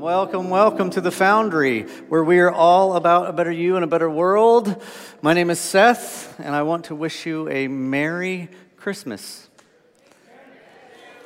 Welcome, welcome to the Foundry, where we are all about a better you and a better world. My name is Seth, and I want to wish you a Merry Christmas.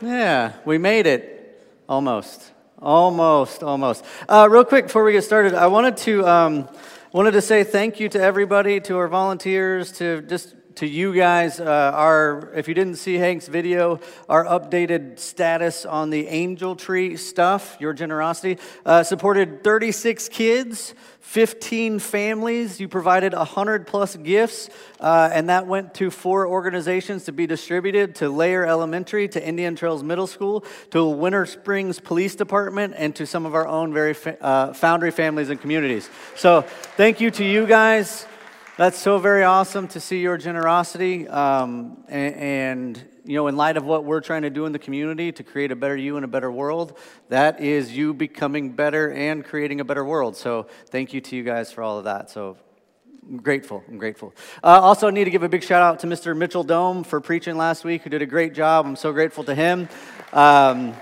Yeah, we made it. Almost. Almost, almost. Uh, real quick before we get started, I wanted to, um, wanted to say thank you to everybody, to our volunteers, to just to you guys. Uh, our, if you didn't see Hank's video, our updated status on the angel tree stuff, your generosity, uh, supported 36 kids, 15 families. You provided 100 plus gifts, uh, and that went to four organizations to be distributed to Layer Elementary, to Indian Trails Middle School, to Winter Springs Police Department, and to some of our own very fa- uh, Foundry families and communities. So, thank you to you guys. That's so very awesome to see your generosity. Um, and, and, you know, in light of what we're trying to do in the community to create a better you and a better world, that is you becoming better and creating a better world. So thank you to you guys for all of that. So I'm grateful. I'm grateful. Uh, also, need to give a big shout out to Mr. Mitchell Dome for preaching last week, who did a great job. I'm so grateful to him. Um,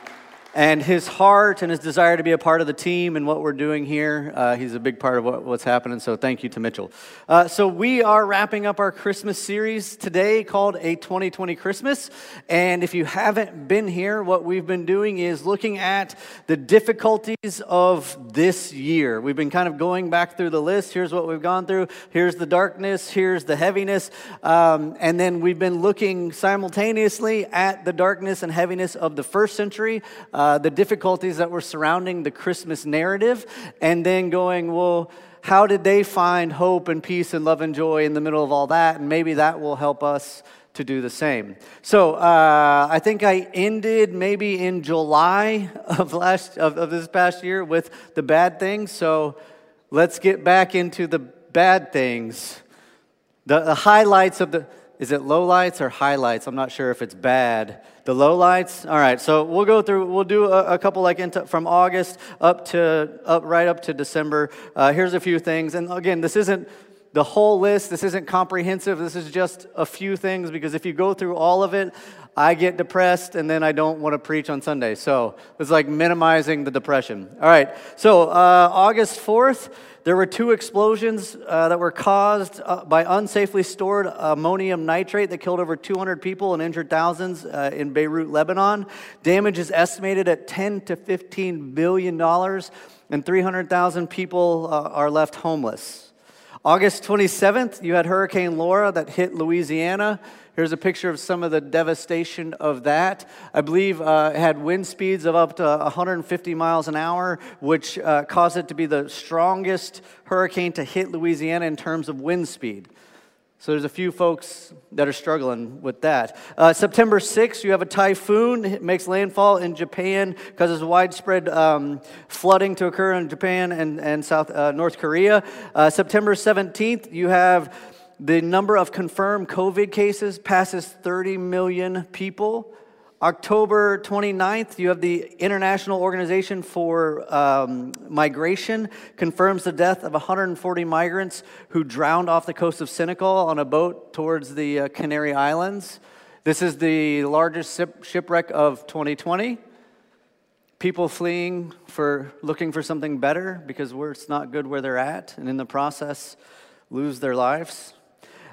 and his heart and his desire to be a part of the team and what we're doing here. Uh, he's a big part of what, what's happening, so thank you to Mitchell. Uh, so, we are wrapping up our Christmas series today called A 2020 Christmas. And if you haven't been here, what we've been doing is looking at the difficulties of this year. We've been kind of going back through the list. Here's what we've gone through, here's the darkness, here's the heaviness. Um, and then we've been looking simultaneously at the darkness and heaviness of the first century. Uh, uh, the difficulties that were surrounding the Christmas narrative, and then going, well, how did they find hope and peace and love and joy in the middle of all that? And maybe that will help us to do the same. So uh, I think I ended maybe in July of last of, of this past year with the bad things. So let's get back into the bad things. The, the highlights of the is it lowlights or highlights? I'm not sure if it's bad. The lowlights. All right, so we'll go through. We'll do a, a couple like into, from August up to up right up to December. Uh, here's a few things, and again, this isn't the whole list. This isn't comprehensive. This is just a few things because if you go through all of it, I get depressed and then I don't want to preach on Sunday. So it's like minimizing the depression. All right, so uh, August 4th. There were two explosions uh, that were caused uh, by unsafely stored ammonium nitrate that killed over 200 people and injured thousands uh, in Beirut, Lebanon. Damage is estimated at 10 to 15 billion dollars, and 300,000 people uh, are left homeless. August 27th, you had Hurricane Laura that hit Louisiana. Here's a picture of some of the devastation of that. I believe uh, it had wind speeds of up to 150 miles an hour, which uh, caused it to be the strongest hurricane to hit Louisiana in terms of wind speed. So there's a few folks that are struggling with that. Uh, September 6th, you have a typhoon. It makes landfall in Japan, causes widespread um, flooding to occur in Japan and, and South uh, North Korea. Uh, September 17th, you have the number of confirmed COVID cases passes 30 million people. October 29th, you have the International Organization for um, Migration confirms the death of 140 migrants who drowned off the coast of Senegal on a boat towards the uh, Canary Islands. This is the largest shipwreck of 2020. People fleeing for looking for something better because it's not good where they're at, and in the process, lose their lives.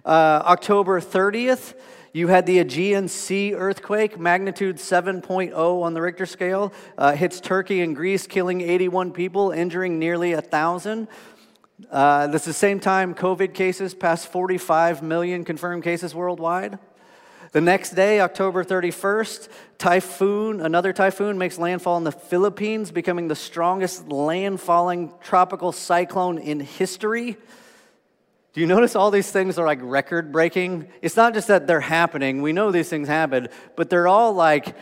Uh, October 30th, you had the Aegean Sea earthquake, magnitude 7.0 on the Richter scale, uh, hits Turkey and Greece, killing 81 people, injuring nearly 1,000. Uh, is the same time COVID cases passed 45 million confirmed cases worldwide. The next day, October 31st, typhoon, another typhoon makes landfall in the Philippines, becoming the strongest landfalling tropical cyclone in history. Do you notice all these things are like record breaking? It's not just that they're happening, we know these things happen, but they're all like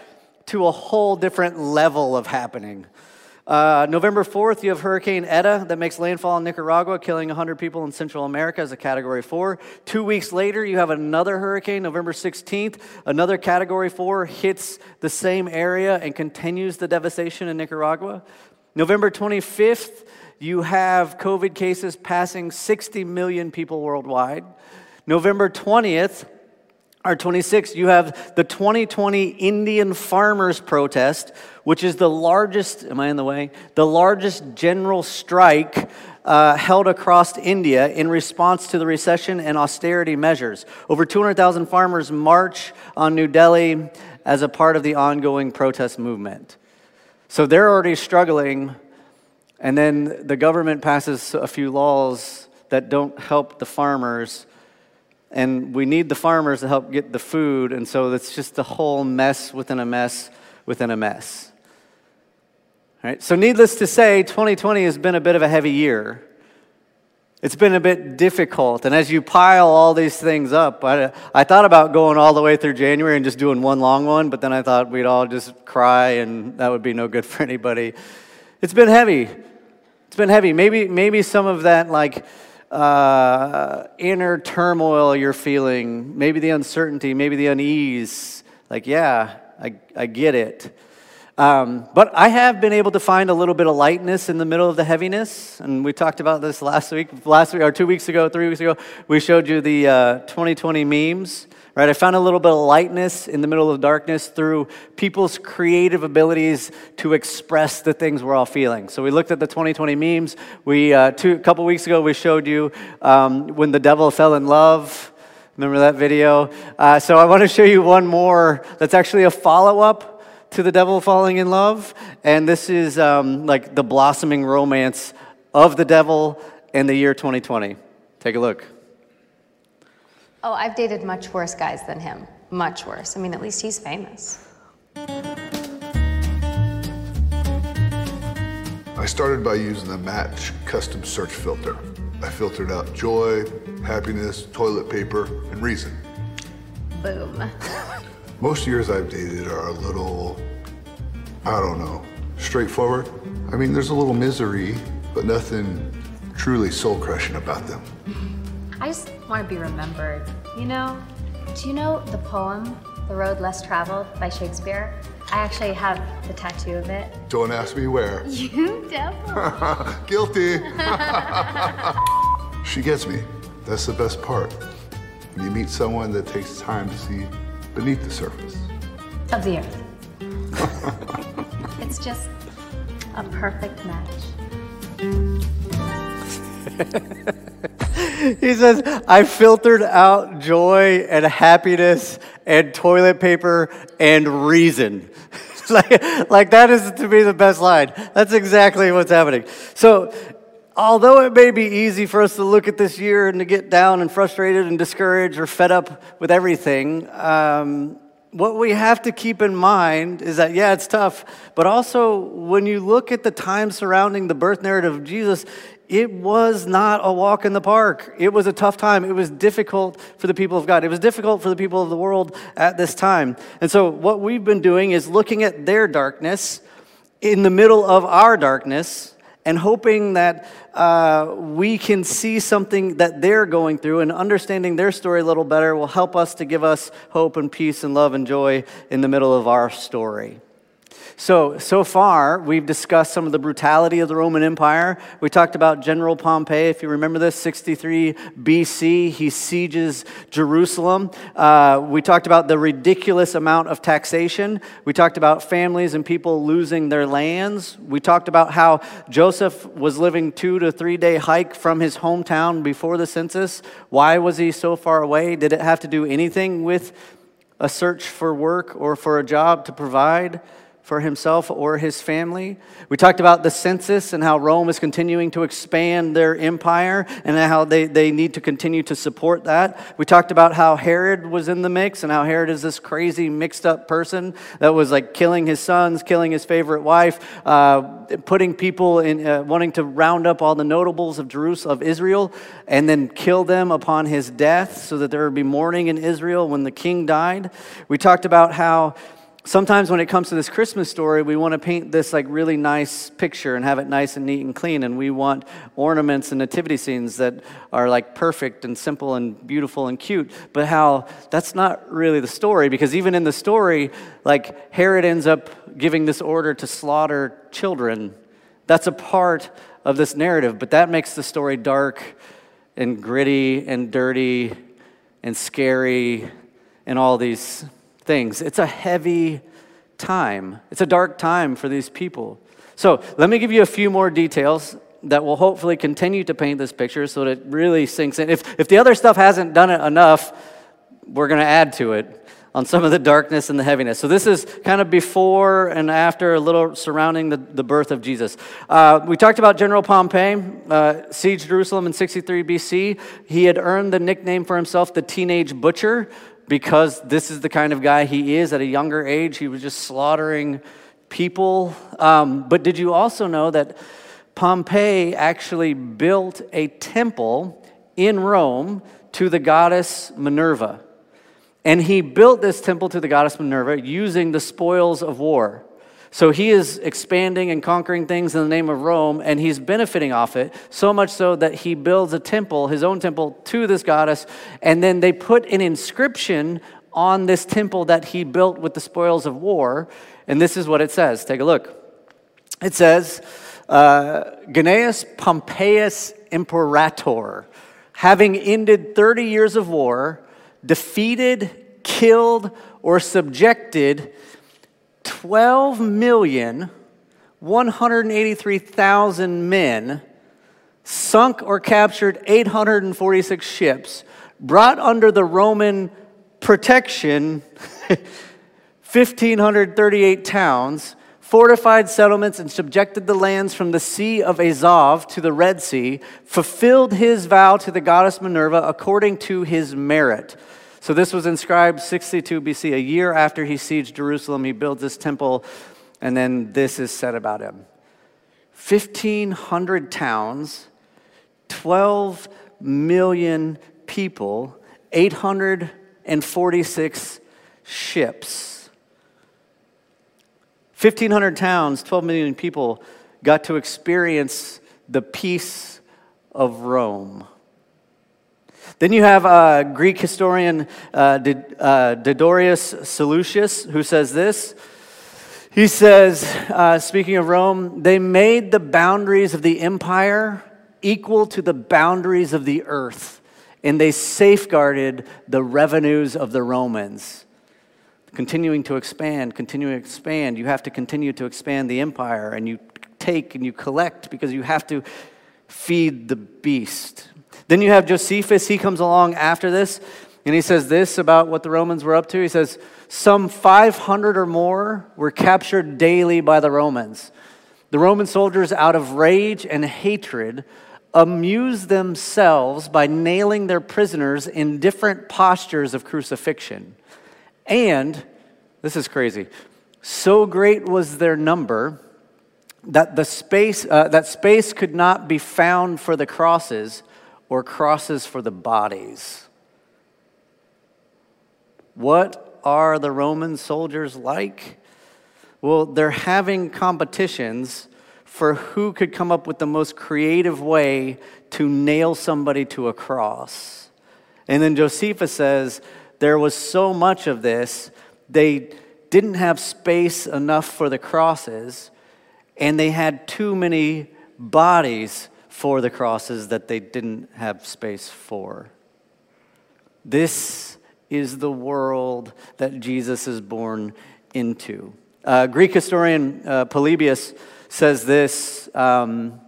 to a whole different level of happening. Uh, November 4th, you have Hurricane Eta that makes landfall in Nicaragua, killing 100 people in Central America as a Category 4. Two weeks later, you have another hurricane, November 16th. Another Category 4 hits the same area and continues the devastation in Nicaragua. November 25th, you have COVID cases passing 60 million people worldwide. November 20th, or 26, you have the 2020 Indian Farmers Protest, which is the largest, am I in the way? The largest general strike uh, held across India in response to the recession and austerity measures. Over 200,000 farmers march on New Delhi as a part of the ongoing protest movement. So they're already struggling, and then the government passes a few laws that don't help the farmers and we need the farmers to help get the food, and so it's just a whole mess within a mess within a mess. All right, so needless to say, 2020 has been a bit of a heavy year. It's been a bit difficult, and as you pile all these things up, I, I thought about going all the way through January and just doing one long one, but then I thought we'd all just cry, and that would be no good for anybody. It's been heavy. It's been heavy. Maybe, maybe some of that, like, uh, inner turmoil you're feeling, maybe the uncertainty, maybe the unease. Like, yeah, I, I get it. Um, but I have been able to find a little bit of lightness in the middle of the heaviness. And we talked about this last week, last week, or two weeks ago, three weeks ago. We showed you the uh, 2020 memes right? I found a little bit of lightness in the middle of darkness through people's creative abilities to express the things we're all feeling. So we looked at the 2020 memes. We uh, two, a couple weeks ago we showed you um, when the devil fell in love. Remember that video? Uh, so I want to show you one more that's actually a follow up to the devil falling in love, and this is um, like the blossoming romance of the devil in the year 2020. Take a look. Oh, I've dated much worse guys than him. Much worse. I mean, at least he's famous. I started by using the Match custom search filter. I filtered out joy, happiness, toilet paper, and reason. Boom. Most years I've dated are a little, I don't know, straightforward. I mean, there's a little misery, but nothing truly soul crushing about them. I just want to be remembered. You know, do you know the poem, The Road Less Traveled by Shakespeare? I actually have the tattoo of it. Don't ask me where. You devil. Guilty. she gets me. That's the best part. When you meet someone that takes time to see beneath the surface. Of the earth. it's just a perfect match. He says, I filtered out joy and happiness and toilet paper and reason. like, like, that is to me the best line. That's exactly what's happening. So, although it may be easy for us to look at this year and to get down and frustrated and discouraged or fed up with everything, um, what we have to keep in mind is that, yeah, it's tough, but also when you look at the time surrounding the birth narrative of Jesus, it was not a walk in the park. It was a tough time. It was difficult for the people of God. It was difficult for the people of the world at this time. And so, what we've been doing is looking at their darkness in the middle of our darkness and hoping that uh, we can see something that they're going through and understanding their story a little better will help us to give us hope and peace and love and joy in the middle of our story. So, so far, we've discussed some of the brutality of the Roman Empire. We talked about General Pompey, if you remember this, 63 BC. He sieges Jerusalem. Uh, we talked about the ridiculous amount of taxation. We talked about families and people losing their lands. We talked about how Joseph was living two to three day hike from his hometown before the census. Why was he so far away? Did it have to do anything with a search for work or for a job to provide? For himself or his family. We talked about the census and how Rome is continuing to expand their empire and how they, they need to continue to support that. We talked about how Herod was in the mix and how Herod is this crazy mixed up person that was like killing his sons, killing his favorite wife, uh, putting people in, uh, wanting to round up all the notables of Jerusalem, of Israel, and then kill them upon his death so that there would be mourning in Israel when the king died. We talked about how sometimes when it comes to this Christmas story, we want to paint this like really nice picture and have it nice and neat and clean. And we want ornaments and nativity scenes that are like perfect and simple and beautiful and cute. But how that's not really the story because even in the story, like Herod ends up giving this order to slaughter children. That's a part of this narrative, but that makes the story dark and gritty and dirty and scary and all these things. It's a heavy time, it's a dark time for these people. So, let me give you a few more details that will hopefully continue to paint this picture so that it really sinks in. If, if the other stuff hasn't done it enough, we're going to add to it on some of the darkness and the heaviness. So, this is kind of before and after, a little surrounding the, the birth of Jesus. Uh, we talked about General Pompey, uh, siege Jerusalem in 63 BC. He had earned the nickname for himself, the teenage butcher, because this is the kind of guy he is at a younger age. He was just slaughtering people. Um, but did you also know that Pompey actually built a temple in Rome to the goddess Minerva? And he built this temple to the goddess Minerva using the spoils of war. So he is expanding and conquering things in the name of Rome, and he's benefiting off it, so much so that he builds a temple, his own temple, to this goddess, and then they put an inscription on this temple that he built with the spoils of war. And this is what it says. Take a look. It says, uh, Gnaeus Pompeius Imperator, having ended 30 years of war, defeated, killed, or subjected 12 million 183,000 men, sunk or captured 846 ships, brought under the Roman protection 1,538 towns, fortified settlements, and subjected the lands from the Sea of Azov to the Red Sea, fulfilled his vow to the goddess Minerva according to his merit. So this was inscribed 62 BC, a year after he sieged Jerusalem. He builds this temple, and then this is said about him 1,500 towns, 12 million people, 846 ships. 1,500 towns, 12 million people got to experience the peace of Rome. Then you have uh, Greek historian uh, Diodorus uh, Siculus who says this. He says, uh, speaking of Rome, they made the boundaries of the empire equal to the boundaries of the earth, and they safeguarded the revenues of the Romans. Continuing to expand, continuing to expand, you have to continue to expand the empire, and you take and you collect because you have to feed the beast. Then you have Josephus, he comes along after this, and he says this about what the Romans were up to. He says, Some 500 or more were captured daily by the Romans. The Roman soldiers, out of rage and hatred, amused themselves by nailing their prisoners in different postures of crucifixion. And, this is crazy, so great was their number that the space uh, that space could not be found for the crosses or crosses for the bodies. What are the Roman soldiers like? Well, they're having competitions for who could come up with the most creative way to nail somebody to a cross. And then Josephus says there was so much of this, they didn't have space enough for the crosses, and they had too many bodies for the crosses that they didn't have space for. This is the world that Jesus is born into. Uh, Greek historian uh, Polybius says this. Um,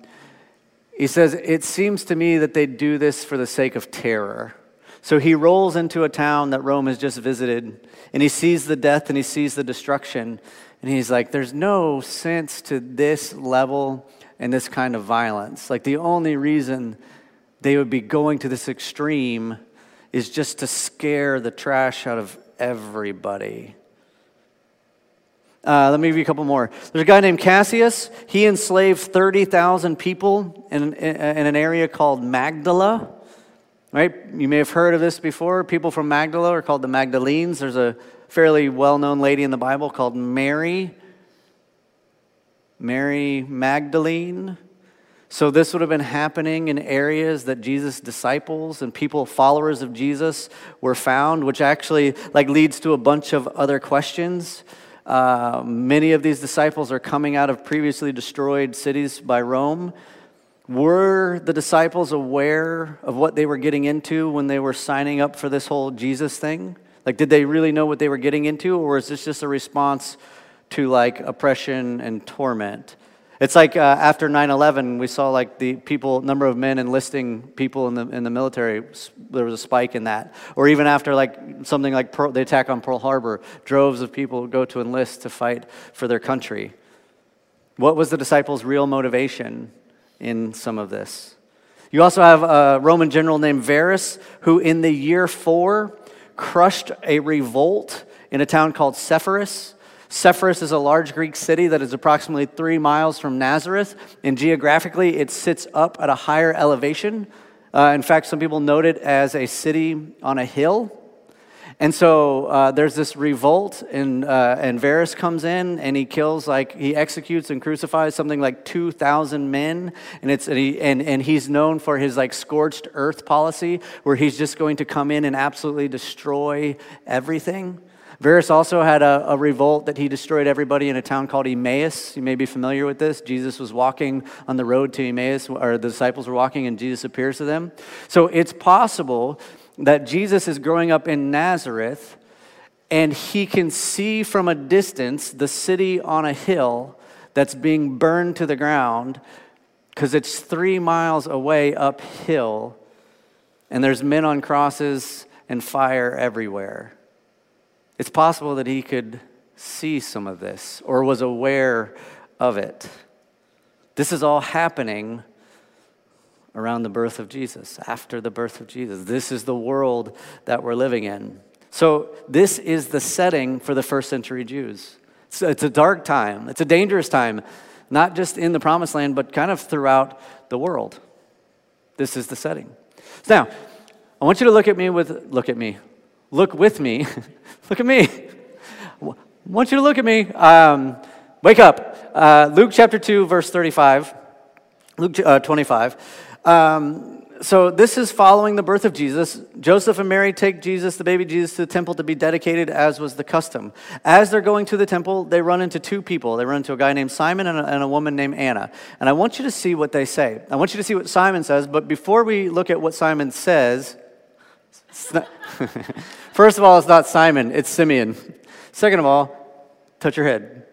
he says, It seems to me that they do this for the sake of terror. So he rolls into a town that Rome has just visited, and he sees the death and he sees the destruction. And he's like, There's no sense to this level and this kind of violence. Like the only reason they would be going to this extreme is just to scare the trash out of everybody. Uh, let me give you a couple more. There's a guy named Cassius. He enslaved 30,000 people in, in, in, an area called Magdala. Right? You may have heard of this before. People from Magdala are called the Magdalenes. There's a fairly well known lady in the Bible called Mary Mary Magdalene. So this would have been happening in areas that Jesus' disciples and people, followers of Jesus, were found, which actually like leads to a bunch of other questions. Uh, many of these disciples are coming out of previously destroyed cities by Rome. Were the disciples aware of what they were getting into when they were signing up for this whole Jesus thing? Like, did they really know what they were getting into, or is this just a response to like oppression and torment? It's like uh, after 9 11, we saw like the people, number of men enlisting people in the, in the military, there was a spike in that. Or even after like something like Pearl, the attack on Pearl Harbor, droves of people go to enlist to fight for their country. What was the disciples' real motivation in some of this? You also have a Roman general named Varus, who in the year four crushed a revolt in a town called Sepphoris. Sepphoris is a large Greek city that is approximately three miles from Nazareth, and geographically it sits up at a higher elevation. Uh, in fact, some people note it as a city on a hill. And so uh, there's this revolt, and, uh, and Varus comes in and he kills, like, he executes and crucifies something like 2,000 men. And, it's, and, he, and, and he's known for his, like, scorched earth policy, where he's just going to come in and absolutely destroy everything. Varus also had a, a, revolt that he destroyed everybody in a town called Emmaus. You may be familiar with this. Jesus was walking on the road to Emmaus, or the disciples were walking, and Jesus appears to them. So it's possible that Jesus is growing up in Nazareth and he can see from a distance the city on a hill that's being burned to the ground because it's three miles away uphill and there's men on crosses and fire everywhere. It's possible that he could see some of this or was aware of it. This is all happening around the birth of Jesus, after the birth of Jesus. This is the world that we're living in. So, this is the setting for the first century Jews. It's, it's, a dark time, it's a dangerous time, not just in the promised land, but kind of throughout the world. This is the setting. Now, I want you to look at me with, look at me, look with me, look at me. I want you to look at me. Um, wake up. Uh, Luke chapter 2, verse 35. Luke uh, 25. Um, so this is following the birth of Jesus. Joseph and Mary take Jesus, the baby Jesus, to the temple to be dedicated, as was the custom. As they're going to the temple, they run into two people. They run into a guy named Simon and a, and a woman named Anna. And I want you to see what they say. I want you to see what Simon says. But before we look at what Simon says, first of all, it's not Simon, it's Simeon. Second of all, touch your head.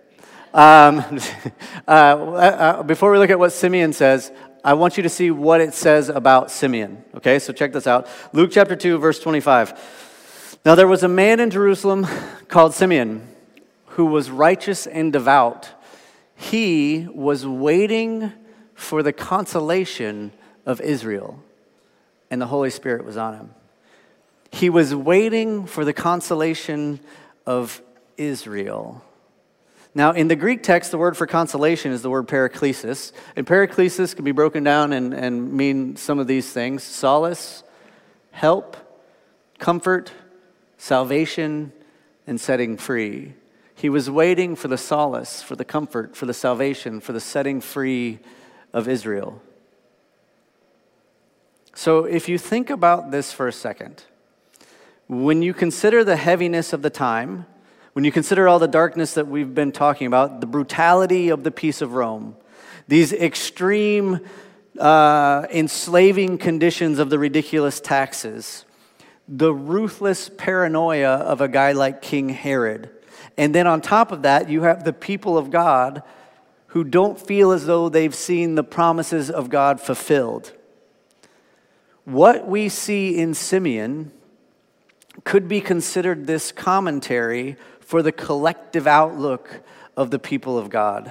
Um, uh, uh, before we look at what Simeon says, I want you to see what it says about Simeon. Okay, so check this out Luke chapter 2, verse 25. Now there was a man in Jerusalem called Simeon who was righteous and devout. He was waiting for the consolation of Israel, and the Holy Spirit was on him. He was waiting for the consolation of Israel. Now, in the Greek text, the word for consolation is the word paraklesis. And paraklesis can be broken down and, and mean some of these things solace, help, comfort, salvation, and setting free. He was waiting for the solace, for the comfort, for the salvation, for the setting free of Israel. So, if you think about this for a second, when you consider the heaviness of the time, when you consider all the darkness that we've been talking about, the brutality of the peace of Rome, these extreme uh, enslaving conditions of the ridiculous taxes, the ruthless paranoia of a guy like King Herod. And then on top of that, you have the people of God who don't feel as though they've seen the promises of God fulfilled. What we see in Simeon could be considered this commentary for the collective outlook of the people of God.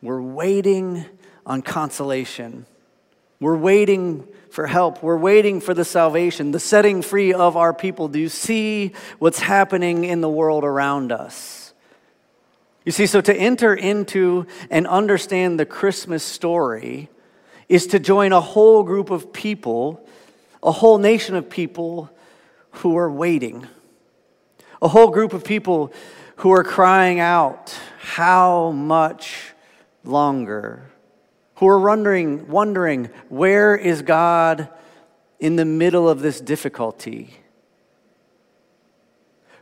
We're waiting on consolation. We're waiting for help. We're waiting for the salvation, the setting free of our people. Do you see what's happening in the world around us? You see, so to enter into and understand the Christmas story is to join a whole group of people, a whole nation of people who are waiting a whole group of people who are crying out, How much longer? Who are wondering, wondering, where is God in the middle of this difficulty?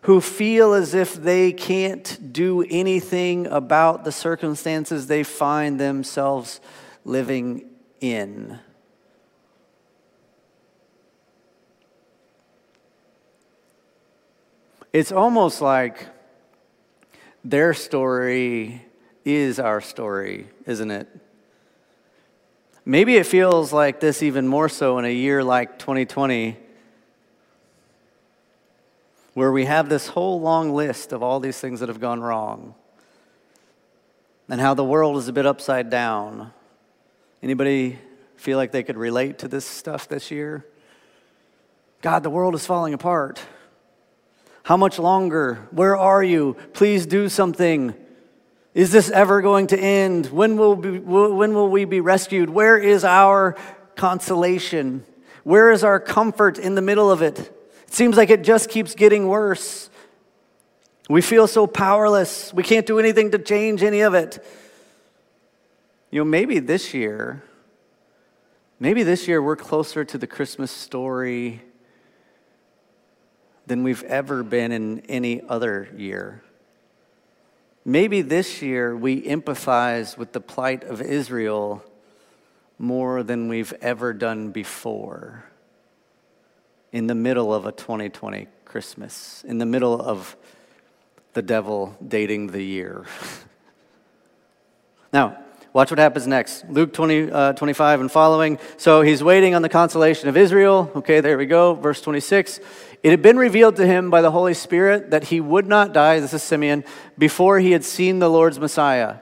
Who feel as if they can't do anything about the circumstances they find themselves living in. It's almost like their story is our story, isn't it? Maybe it feels like this even more so in a year like 2020, where we have this whole long list of all these things that have gone wrong and how the world is a bit upside down. Anybody feel like they could relate to this stuff this year? God, the world is falling apart. How much longer? Where are you? Please do something. Is this ever going to end? When will, be, when will we be rescued? Where is our consolation? Where is our comfort in the middle of it? It seems like it just keeps getting worse. We feel so powerless. We can't do anything to change any of it. You know, maybe this year, maybe this year we're closer to the Christmas story than we've ever been in any other year. Maybe this year we empathize with the plight of Israel more than we've ever done before in the middle of a 2020 Christmas, in the middle of the devil dating the year. now, watch what happens next. Luke 20, uh, 25 and following. So he's waiting on the consolation of Israel. Okay, there we go. Verse 26. It had been revealed to him by the Holy Spirit that he would not die, this is Simeon, before he had seen the Lord's Messiah.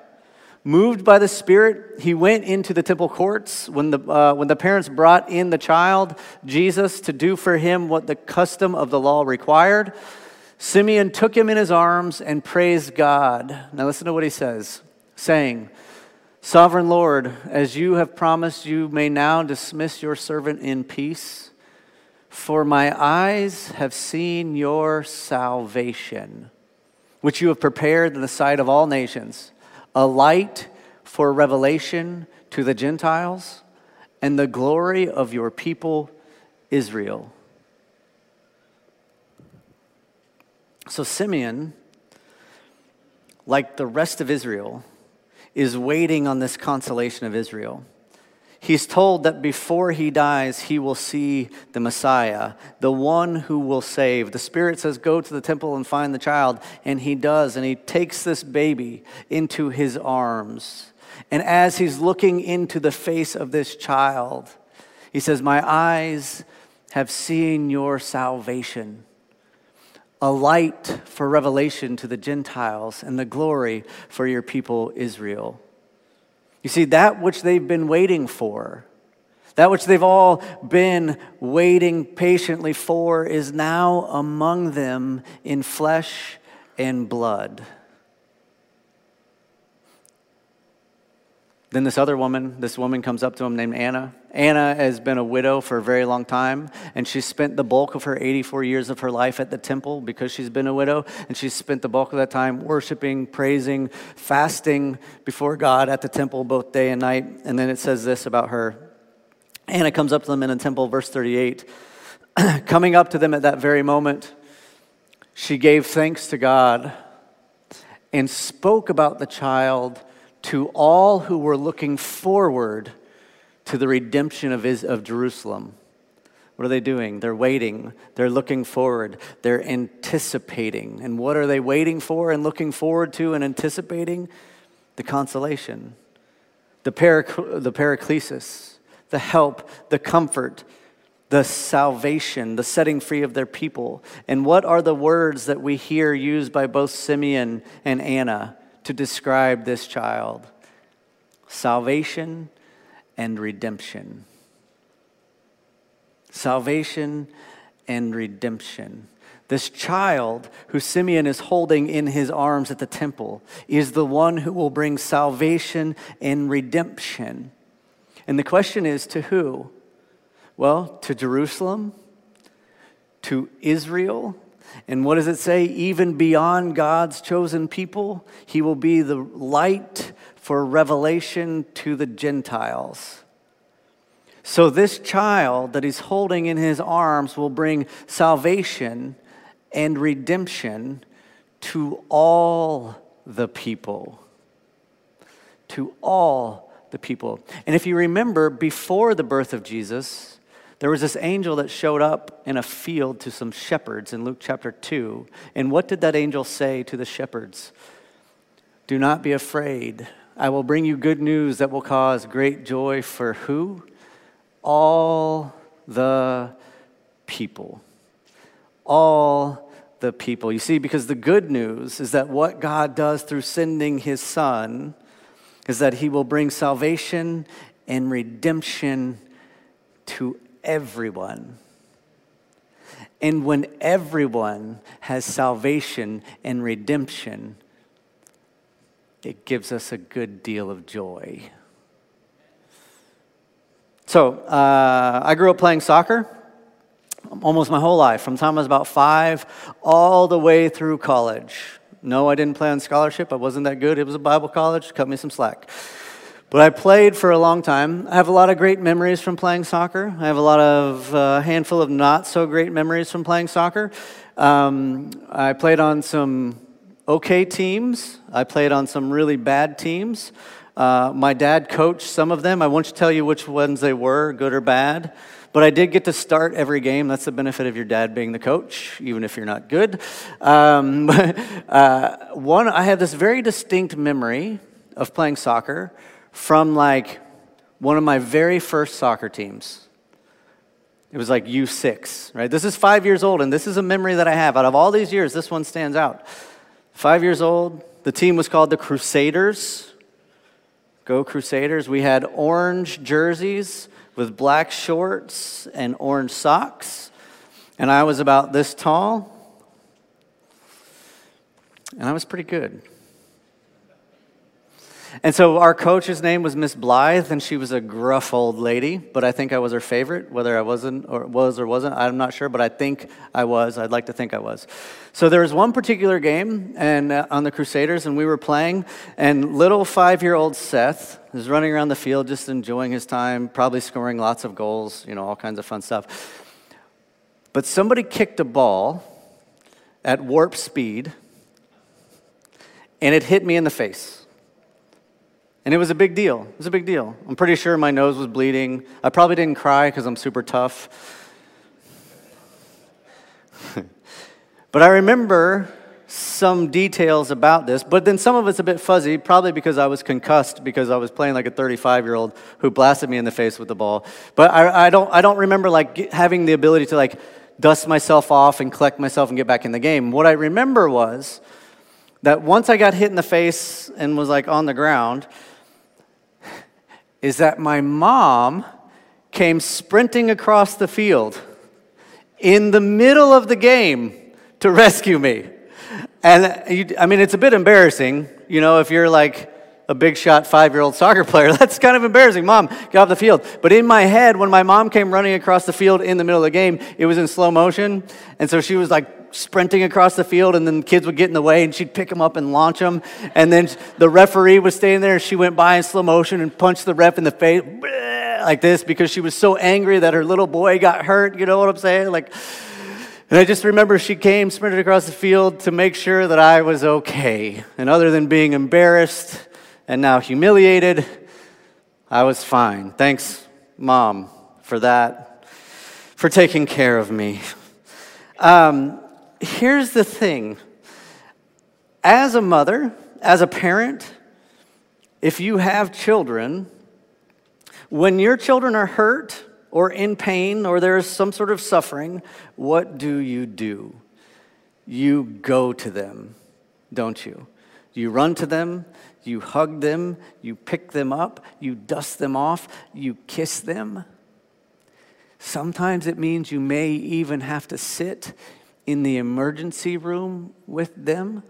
Moved by the Spirit, he went into the temple courts when the, uh, when the parents brought in the child, Jesus, to do for him what the custom of the law required. Simeon took him in his arms and praised God. Now listen to what he says, saying, Sovereign Lord, as you have promised, you may now dismiss your servant in peace. For my eyes have seen your salvation, which you have prepared in the sight of all nations, a light for revelation to the Gentiles and the glory of your people Israel. So Simeon, like the rest of Israel, is waiting on this consolation of Israel. He's told that before he dies, he will see the Messiah, the one who will save. The Spirit says, Go to the temple and find the child. And he does. And he takes this baby into his arms. And as he's looking into the face of this child, he says, My eyes have seen your salvation, a light for revelation to the Gentiles, and the glory for your people Israel. You see, that which they've been waiting for, that which they've all been waiting patiently for, is now among them in flesh and blood. Then this other woman, this woman comes up to him named Anna. Anna has been a widow for a very long time, and she spent the bulk of her 84 years of her life at the temple because she's been a widow, and she's spent the bulk of that time worshiping, praising, fasting before God at the temple both day and night. And then it says this about her. Anna comes up to them in the temple, verse 38. Coming up to them at that very moment, she gave thanks to God and spoke about the child to all who were looking forward to the redemption of, of Jerusalem. What are they doing? They're waiting. They're looking forward. They're anticipating. And what are they waiting for and looking forward to and anticipating? The consolation, the, parac- the paraclesis, the help, the comfort, the salvation, the setting free of their people. And what are the words that we hear used by both Simeon and Anna? To describe this child salvation and redemption. Salvation and redemption. This child who Simeon is holding in his arms at the temple is the one who will bring salvation and redemption. And the question is to who? Well, to Jerusalem, to Israel, and what does it say? Even beyond God's chosen people, he will be the light for revelation to the Gentiles. So, this child that he's holding in his arms will bring salvation and redemption to all the people. To all the people. And if you remember, before the birth of Jesus, There was this angel that showed up in a field to some shepherds in Luke chapter 2. And what did that angel say to the shepherds? Do not be afraid. I will bring you good news that will cause great joy for who? All the people. All the people. You see, because the good news is that what God does through sending his son is that he will bring salvation and redemption to everyone. And when everyone has salvation and redemption, it gives us a good deal of joy. So, uh, I grew up playing soccer almost my whole life, from time I was about five all the way through college. No, I didn't play on scholarship. I wasn't that good. It was a Bible college. Cut me some slack. But I played for a long time. I have a lot of great memories from playing soccer. I have a lot of, uh, handful of not so great memories from playing soccer. Um, I played on some okay teams. I played on some really bad teams. Uh, my dad coached some of them. I won't tell you which ones they were, good or bad. But I did get to start every game. That's the benefit of your dad being the coach, even if you're not good. Um, uh, one, I have this very distinct memory of playing soccer from like one of my very first soccer teams. It was like U6, right? This is five years old, and this is a memory that I have. Out of all these years, this one stands out. Five years old, the team was called the Crusaders. Go Crusaders. We had orange jerseys with black shorts and orange socks, and I was about this tall, and I was pretty good. And so our coach's name was Miss Blythe, and she was a gruff old lady, but I think I was her favorite, whether I wasn't or was or wasn't, I'm not sure, but I think I was. I'd like to think I was. So there was one particular game and uh, on the Crusaders, and we were playing, and little five-year-old Seth was running around the field just enjoying his time, probably scoring lots of goals, you know, all kinds of fun stuff. But somebody kicked a ball at warp speed, and it hit me in the face. And it was a big deal. It was a big deal. I'm pretty sure my nose was bleeding. I probably didn't cry because I'm super tough. but I remember some details about this, but then some of it's a bit fuzzy, probably because I was concussed because I was playing like a 35 year old who blasted me in the face with the ball. But I, I, don't, I don't remember like having the ability to like dust myself off and collect myself and get back in the game. What I remember was that once I got hit in the face and was like on the ground, is that my mom came sprinting across the field in the middle of the game to rescue me. And you, I mean, it's a bit embarrassing, you know, if you're like a big shot five year old soccer player. That's kind of embarrassing. Mom, get off the field. But in my head, when my mom came running across the field in the middle of the game, it was in slow motion. And so she was like sprinting across the field, and then kids would get in the way, and she'd pick them up and launch them. And then the referee was standing there, and she went by in slow motion and punched the ref in the face like this because she was so angry that her little boy got hurt. You know what I'm saying? Like, and I just remember she came, sprinted across the field to make sure that I was okay. And other than being embarrassed and now humiliated, I was fine. Thanks, Mom, for that, for taking care of me. Um, here's the thing as a mother, as a parent, if you have children, when your children are hurt or in pain or there's some sort of suffering, what do you do? You go to them, don't you? You run to them, you hug them, you pick them up, you dust them off, you kiss them. Sometimes it means you may even have to sit in the emergency room with them.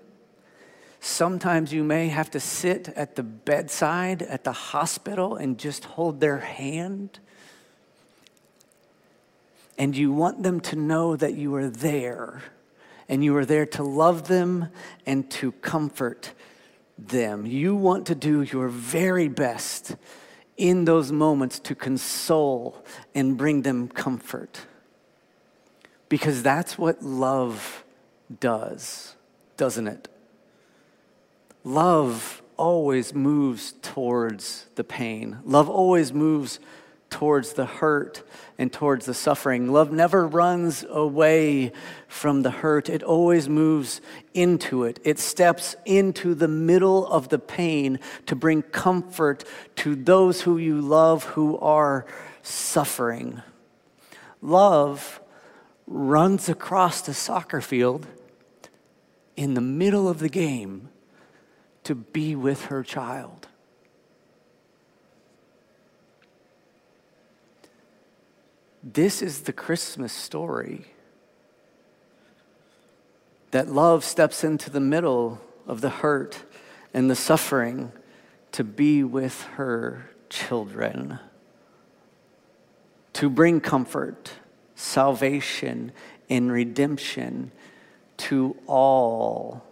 Sometimes you may have to sit at the bedside at the hospital and just hold their hand. And you want them to know that you are there and you are there to love them and to comfort them. You want to do your very best in those moments to console and bring them comfort. Because that's what love does, doesn't it? Love always moves towards the pain. Love always moves towards the hurt and towards the suffering. Love never runs away from the hurt, it always moves into it. It steps into the middle of the pain to bring comfort to those who you love who are suffering. Love runs across the soccer field in the middle of the game to be with her child. This is the Christmas story. That love steps into the middle of the hurt and the suffering to be with her children, to bring comfort, salvation, and redemption to all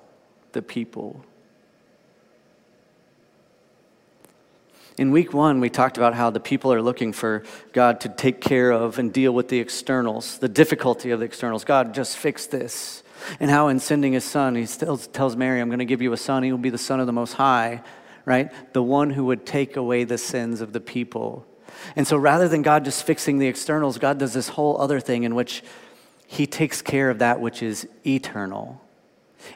the people. In week one, we talked about how the people are looking for God to take care of and deal with the externals, the difficulty of the externals. God, just fix this. And how, in sending his son, he still tells Mary, I'm going to give you a son. He will be the son of the Most High, right? The one who would take away the sins of the people. And so, rather than God just fixing the externals, God does this whole other thing in which he takes care of that which is eternal.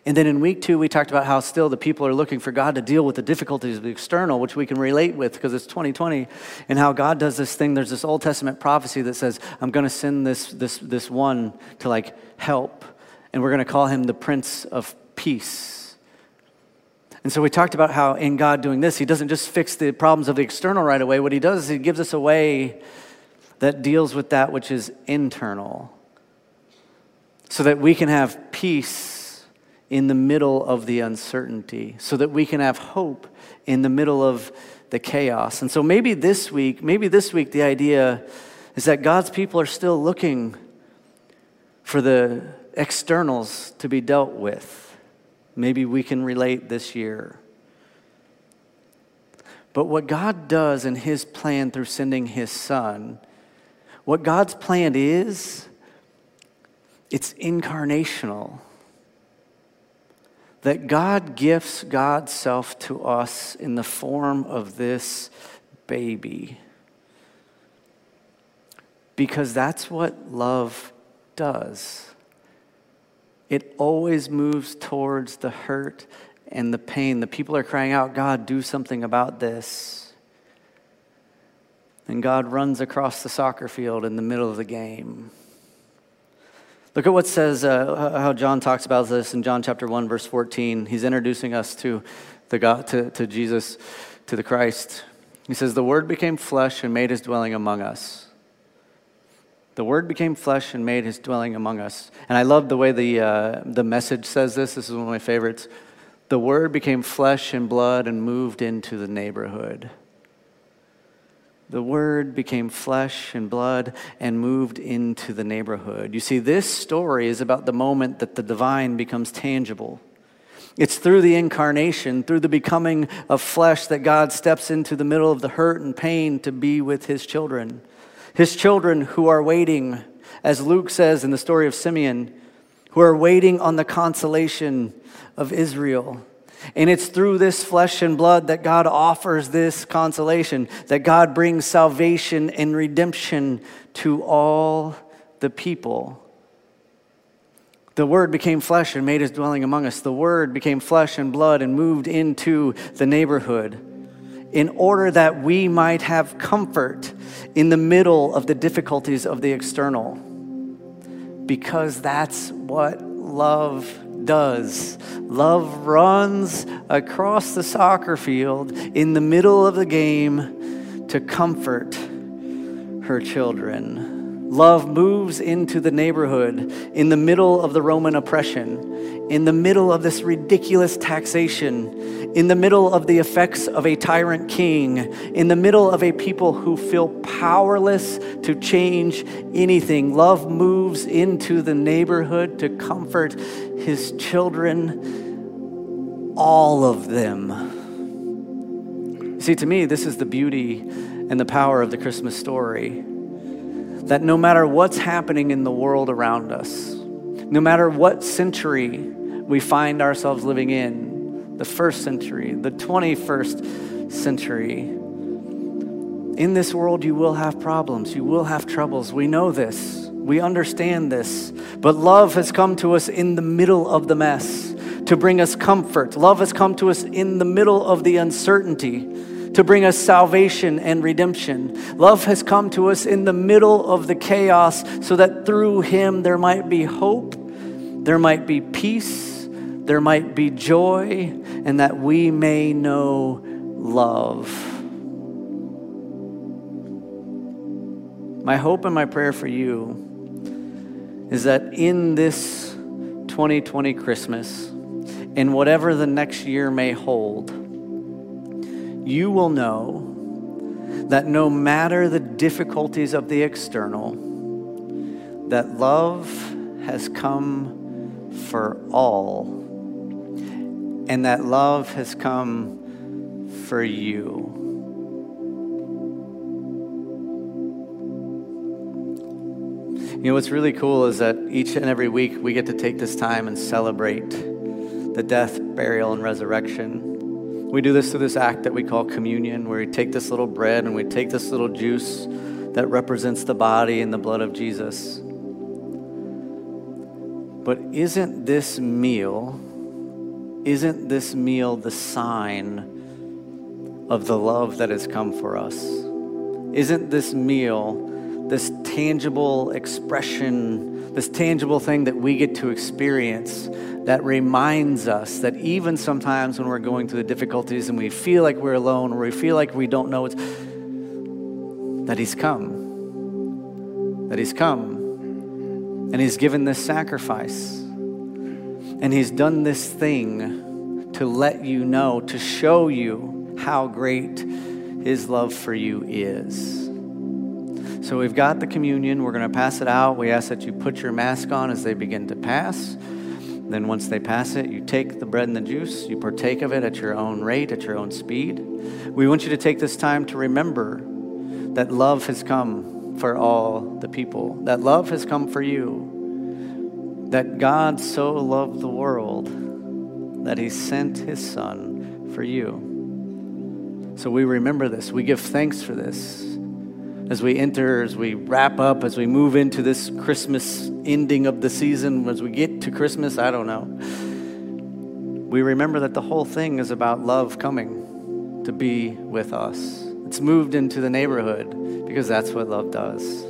And then in week two, we talked about how still the people are looking for God to deal with the difficulties of the external, which we can relate with because it's 2020, and how God does this thing. There's this Old Testament prophecy that says, I'm going to send this, this, this one to like help, and we're going to call him the Prince of Peace. And so we talked about how in God doing this, he doesn't just fix the problems of the external right away. What he does is he gives us a way that deals with that which is internal so that we can have peace in the middle of the uncertainty so that we can have hope in the middle of the chaos. And so maybe this week, maybe this week, the idea is that God's people are still looking for the externals to be dealt with. Maybe we can relate this year. But what God does in His plan through sending His Son, what God's plan is, it's incarnational that God gifts God's self to us in the form of this baby. Because that's what love does. It always moves towards the hurt and the pain. The people are crying out, God, do something about this. And God runs across the soccer field in the middle of the game. Look at what says, uh, how John talks about this in John chapter 1, verse 14. He's introducing us to, the God, to, to Jesus, to the Christ. He says, The Word became flesh and made his dwelling among us. The Word became flesh and made his dwelling among us. And I love the way the, uh, the message says this. This is one of my favorites. The Word became flesh and blood and moved into the neighborhood. The Word became flesh and blood and moved into the neighborhood. You see, this story is about the moment that the divine becomes tangible. It's through the incarnation, through the becoming of flesh, that God steps into the middle of the hurt and pain to be with his children. His children who are waiting, as Luke says in the story of Simeon, who are waiting on the consolation of Israel. And it's through this flesh and blood that God offers this consolation, that God brings salvation and redemption to all the people. The Word became flesh and made his dwelling among us. The Word became flesh and blood and moved into the neighborhood in order that we might have comfort in the middle of the difficulties of the external. Because that's what love does. Love runs across the soccer field in the middle of the game to comfort her children. Love moves into the neighborhood in the middle of the Roman oppression, in the middle of this ridiculous taxation, in the middle of the effects of a tyrant king, in the middle of a people who feel powerless to change anything. Love moves into the neighborhood to comfort his children, all of them. See, to me, this is the beauty and the power of the Christmas story that no matter what's happening in the world around us, no matter what century we find ourselves living in, the first century, the 21st century, In this world, you will have problems, you will have troubles. We know this, we understand this. But love has come to us in the middle of the mess to bring us comfort. Love has come to us in the middle of the uncertainty to bring us salvation and redemption. Love has come to us in the middle of the chaos so that through Him there might be hope, there might be peace, there might be joy, and that we may know love. My hope and my prayer for you is that in this 2020 Christmas, in whatever the next year may hold, you will know that no matter the difficulties of the external, that love has come for all, and that love has come for you. You know, what's really cool is that each and every week we get to take this time and celebrate the death, burial, and resurrection. We do this through this act that we call communion, where we take this little bread and we take this little juice that represents the body and the blood of Jesus. But isn't this meal, isn't this meal the sign of the love that has come for us? Isn't this meal this tangible expression, this tangible thing that we get to experience that reminds us that even sometimes when we're going through the difficulties and we feel like we're alone or we feel like we don't know, it's that He's come. That He's come. And He's given this sacrifice. And He's done this thing to let you know, to show you how great His love for you is. So we've got the communion. We're going to pass it out. We ask that you put your mask on as they begin to pass. Then, once they pass it, you take the bread and the juice, you partake of it at your own rate, at your own speed. We want you to take this time to remember that love has come for all the people, that love has come for you, that God so loved the world that he sent his son for you. So we remember this. We give thanks for this as we enter, as we wrap up, as we move into this Christmas ending of the season, as we get to Christmas, I don't know. We remember that the whole thing is about love coming to be with us. It's moved into the neighborhood because that's what love does.